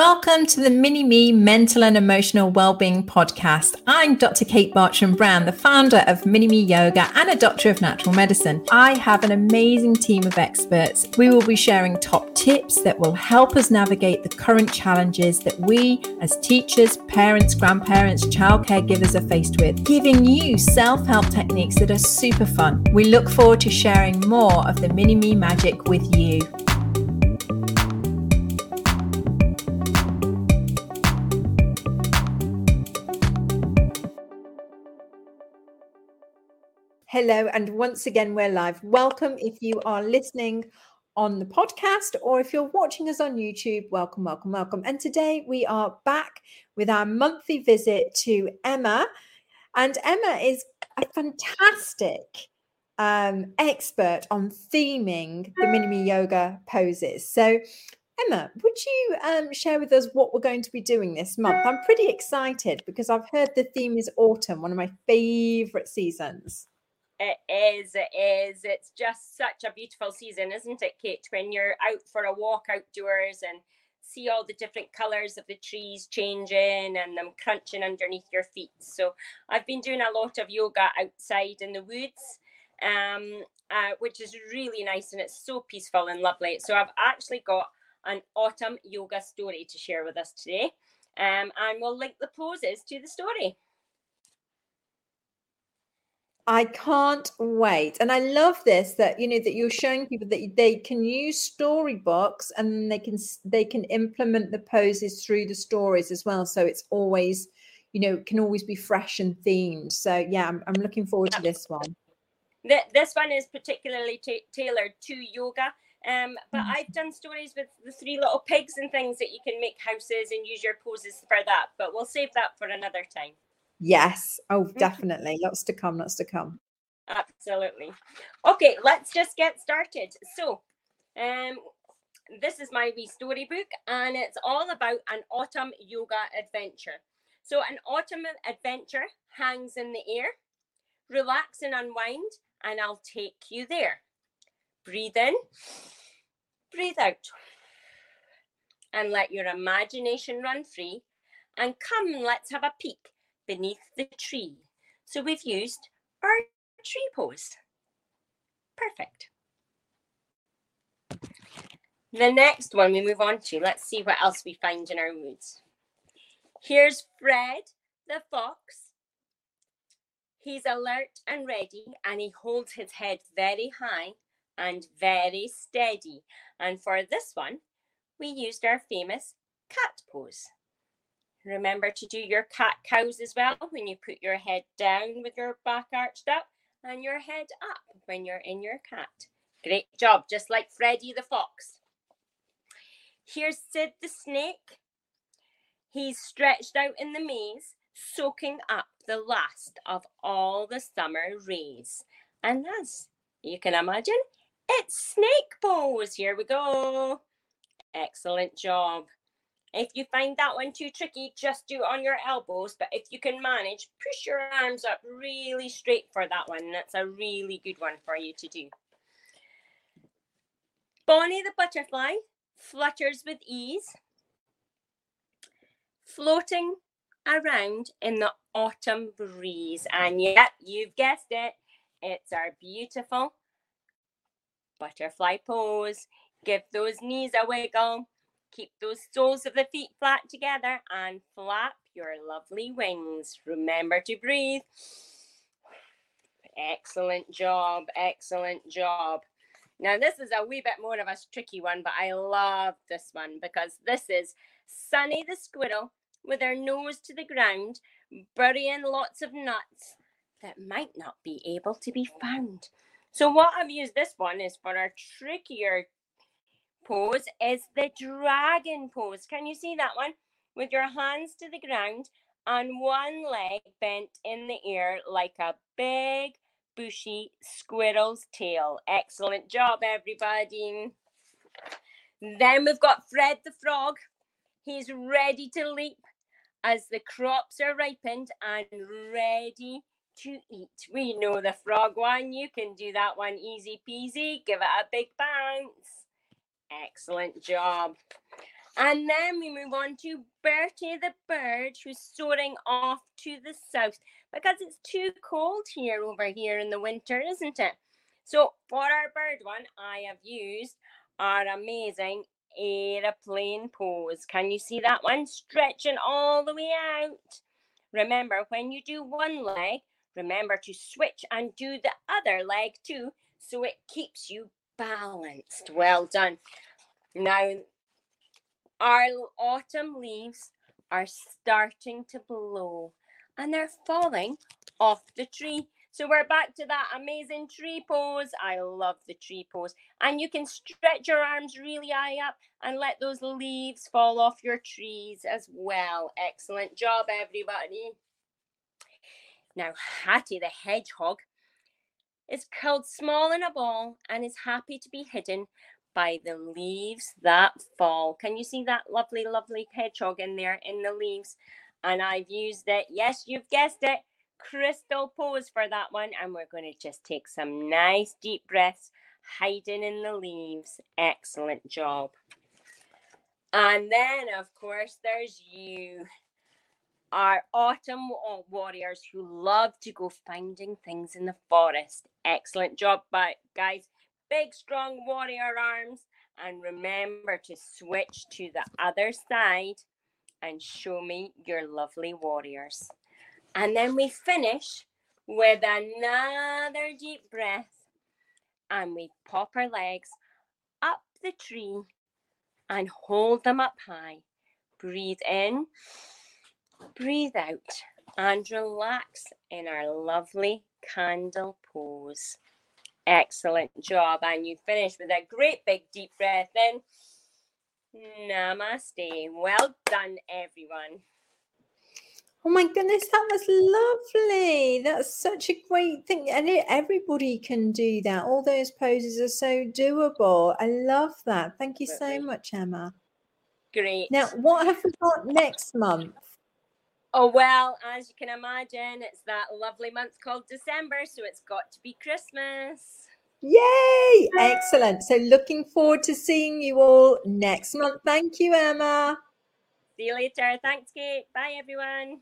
Welcome to the Mini Me Mental and Emotional Wellbeing Podcast. I'm Dr. Kate Bartram Brown, the founder of Mini Me Yoga and a doctor of natural medicine. I have an amazing team of experts. We will be sharing top tips that will help us navigate the current challenges that we, as teachers, parents, grandparents, child caregivers, are faced with, giving you self help techniques that are super fun. We look forward to sharing more of the Mini Me magic with you. Hello, and once again, we're live. Welcome if you are listening on the podcast or if you're watching us on YouTube. Welcome, welcome, welcome. And today we are back with our monthly visit to Emma. And Emma is a fantastic um, expert on theming the Mini Me Yoga poses. So, Emma, would you um, share with us what we're going to be doing this month? I'm pretty excited because I've heard the theme is autumn, one of my favorite seasons. It is, it is. It's just such a beautiful season, isn't it, Kate? When you're out for a walk outdoors and see all the different colours of the trees changing and them crunching underneath your feet. So I've been doing a lot of yoga outside in the woods, um, uh, which is really nice and it's so peaceful and lovely. So I've actually got an autumn yoga story to share with us today. Um, and we'll link the poses to the story. I can't wait. And I love this that you know that you're showing people that they can use storybooks and they can they can implement the poses through the stories as well. So it's always, you know, can always be fresh and themed. So yeah, I'm, I'm looking forward to this one. This one is particularly t- tailored to yoga. Um, but mm-hmm. I've done stories with the three little pigs and things that you can make houses and use your poses for that. But we'll save that for another time. Yes. Oh, definitely. lots to come. Lots to come. Absolutely. Okay, let's just get started. So, um, this is my wee storybook, and it's all about an autumn yoga adventure. So, an autumn adventure hangs in the air. Relax and unwind, and I'll take you there. Breathe in, breathe out, and let your imagination run free. And come, let's have a peek beneath the tree. So we've used our tree pose. Perfect. The next one we move on to, let's see what else we find in our moods. Here's Fred the fox. He's alert and ready, and he holds his head very high and very steady. And for this one, we used our famous cat pose. Remember to do your cat cows as well when you put your head down with your back arched up and your head up when you're in your cat. Great job, just like Freddy the fox. Here's Sid the snake. He's stretched out in the maze, soaking up the last of all the summer rays. And as you can imagine, it's snake pose. Here we go. Excellent job. If you find that one too tricky, just do it on your elbows. But if you can manage, push your arms up really straight for that one. That's a really good one for you to do. Bonnie the butterfly flutters with ease, floating around in the autumn breeze. And yep, you've guessed it. It's our beautiful butterfly pose. Give those knees a wiggle Keep those soles of the feet flat together and flap your lovely wings. Remember to breathe. Excellent job. Excellent job. Now, this is a wee bit more of a tricky one, but I love this one because this is Sunny the squirrel with her nose to the ground, burying lots of nuts that might not be able to be found. So, what I've used this one is for a trickier pose is the dragon pose. Can you see that one? With your hands to the ground and one leg bent in the air like a big bushy squirrel's tail. Excellent job, everybody. Then we've got Fred the frog. He's ready to leap as the crops are ripened and ready to eat. We know the frog one. You can do that one easy peasy. Give it a big bounce. Excellent job. And then we move on to Bertie the bird who's soaring off to the south because it's too cold here over here in the winter, isn't it? So for our bird one, I have used our amazing aeroplane pose. Can you see that one? Stretching all the way out. Remember, when you do one leg, remember to switch and do the other leg too, so it keeps you balanced. Well done. Now, our autumn leaves are starting to blow and they're falling off the tree. So we're back to that amazing tree pose. I love the tree pose. And you can stretch your arms really high up and let those leaves fall off your trees as well. Excellent job, everybody. Now, Hattie the hedgehog is curled small in a ball and is happy to be hidden by the leaves that fall. Can you see that lovely, lovely hedgehog in there in the leaves? And I've used it. Yes, you've guessed it crystal pose for that one. And we're going to just take some nice deep breaths, hiding in the leaves. Excellent job. And then, of course, there's you, our autumn uh, warriors who love to go finding things in the forest. Excellent job, but guys, big strong warrior arms. And remember to switch to the other side and show me your lovely warriors. And then we finish with another deep breath and we pop our legs up the tree and hold them up high. Breathe in, breathe out, and relax in our lovely candle pose. Excellent job. And you finish with a great big deep breath in. Namaste. Well done, everyone. Oh my goodness, that was lovely. That's such a great thing. And it, everybody can do that. All those poses are so doable. I love that. Thank you so much, Emma. Great. Now, what have we got next month? Oh, well, as you can imagine, it's that lovely month called December. So it's got to be Christmas. Yay! Excellent. So looking forward to seeing you all next month. Thank you, Emma. See you later. Thanks, Kate. Bye, everyone.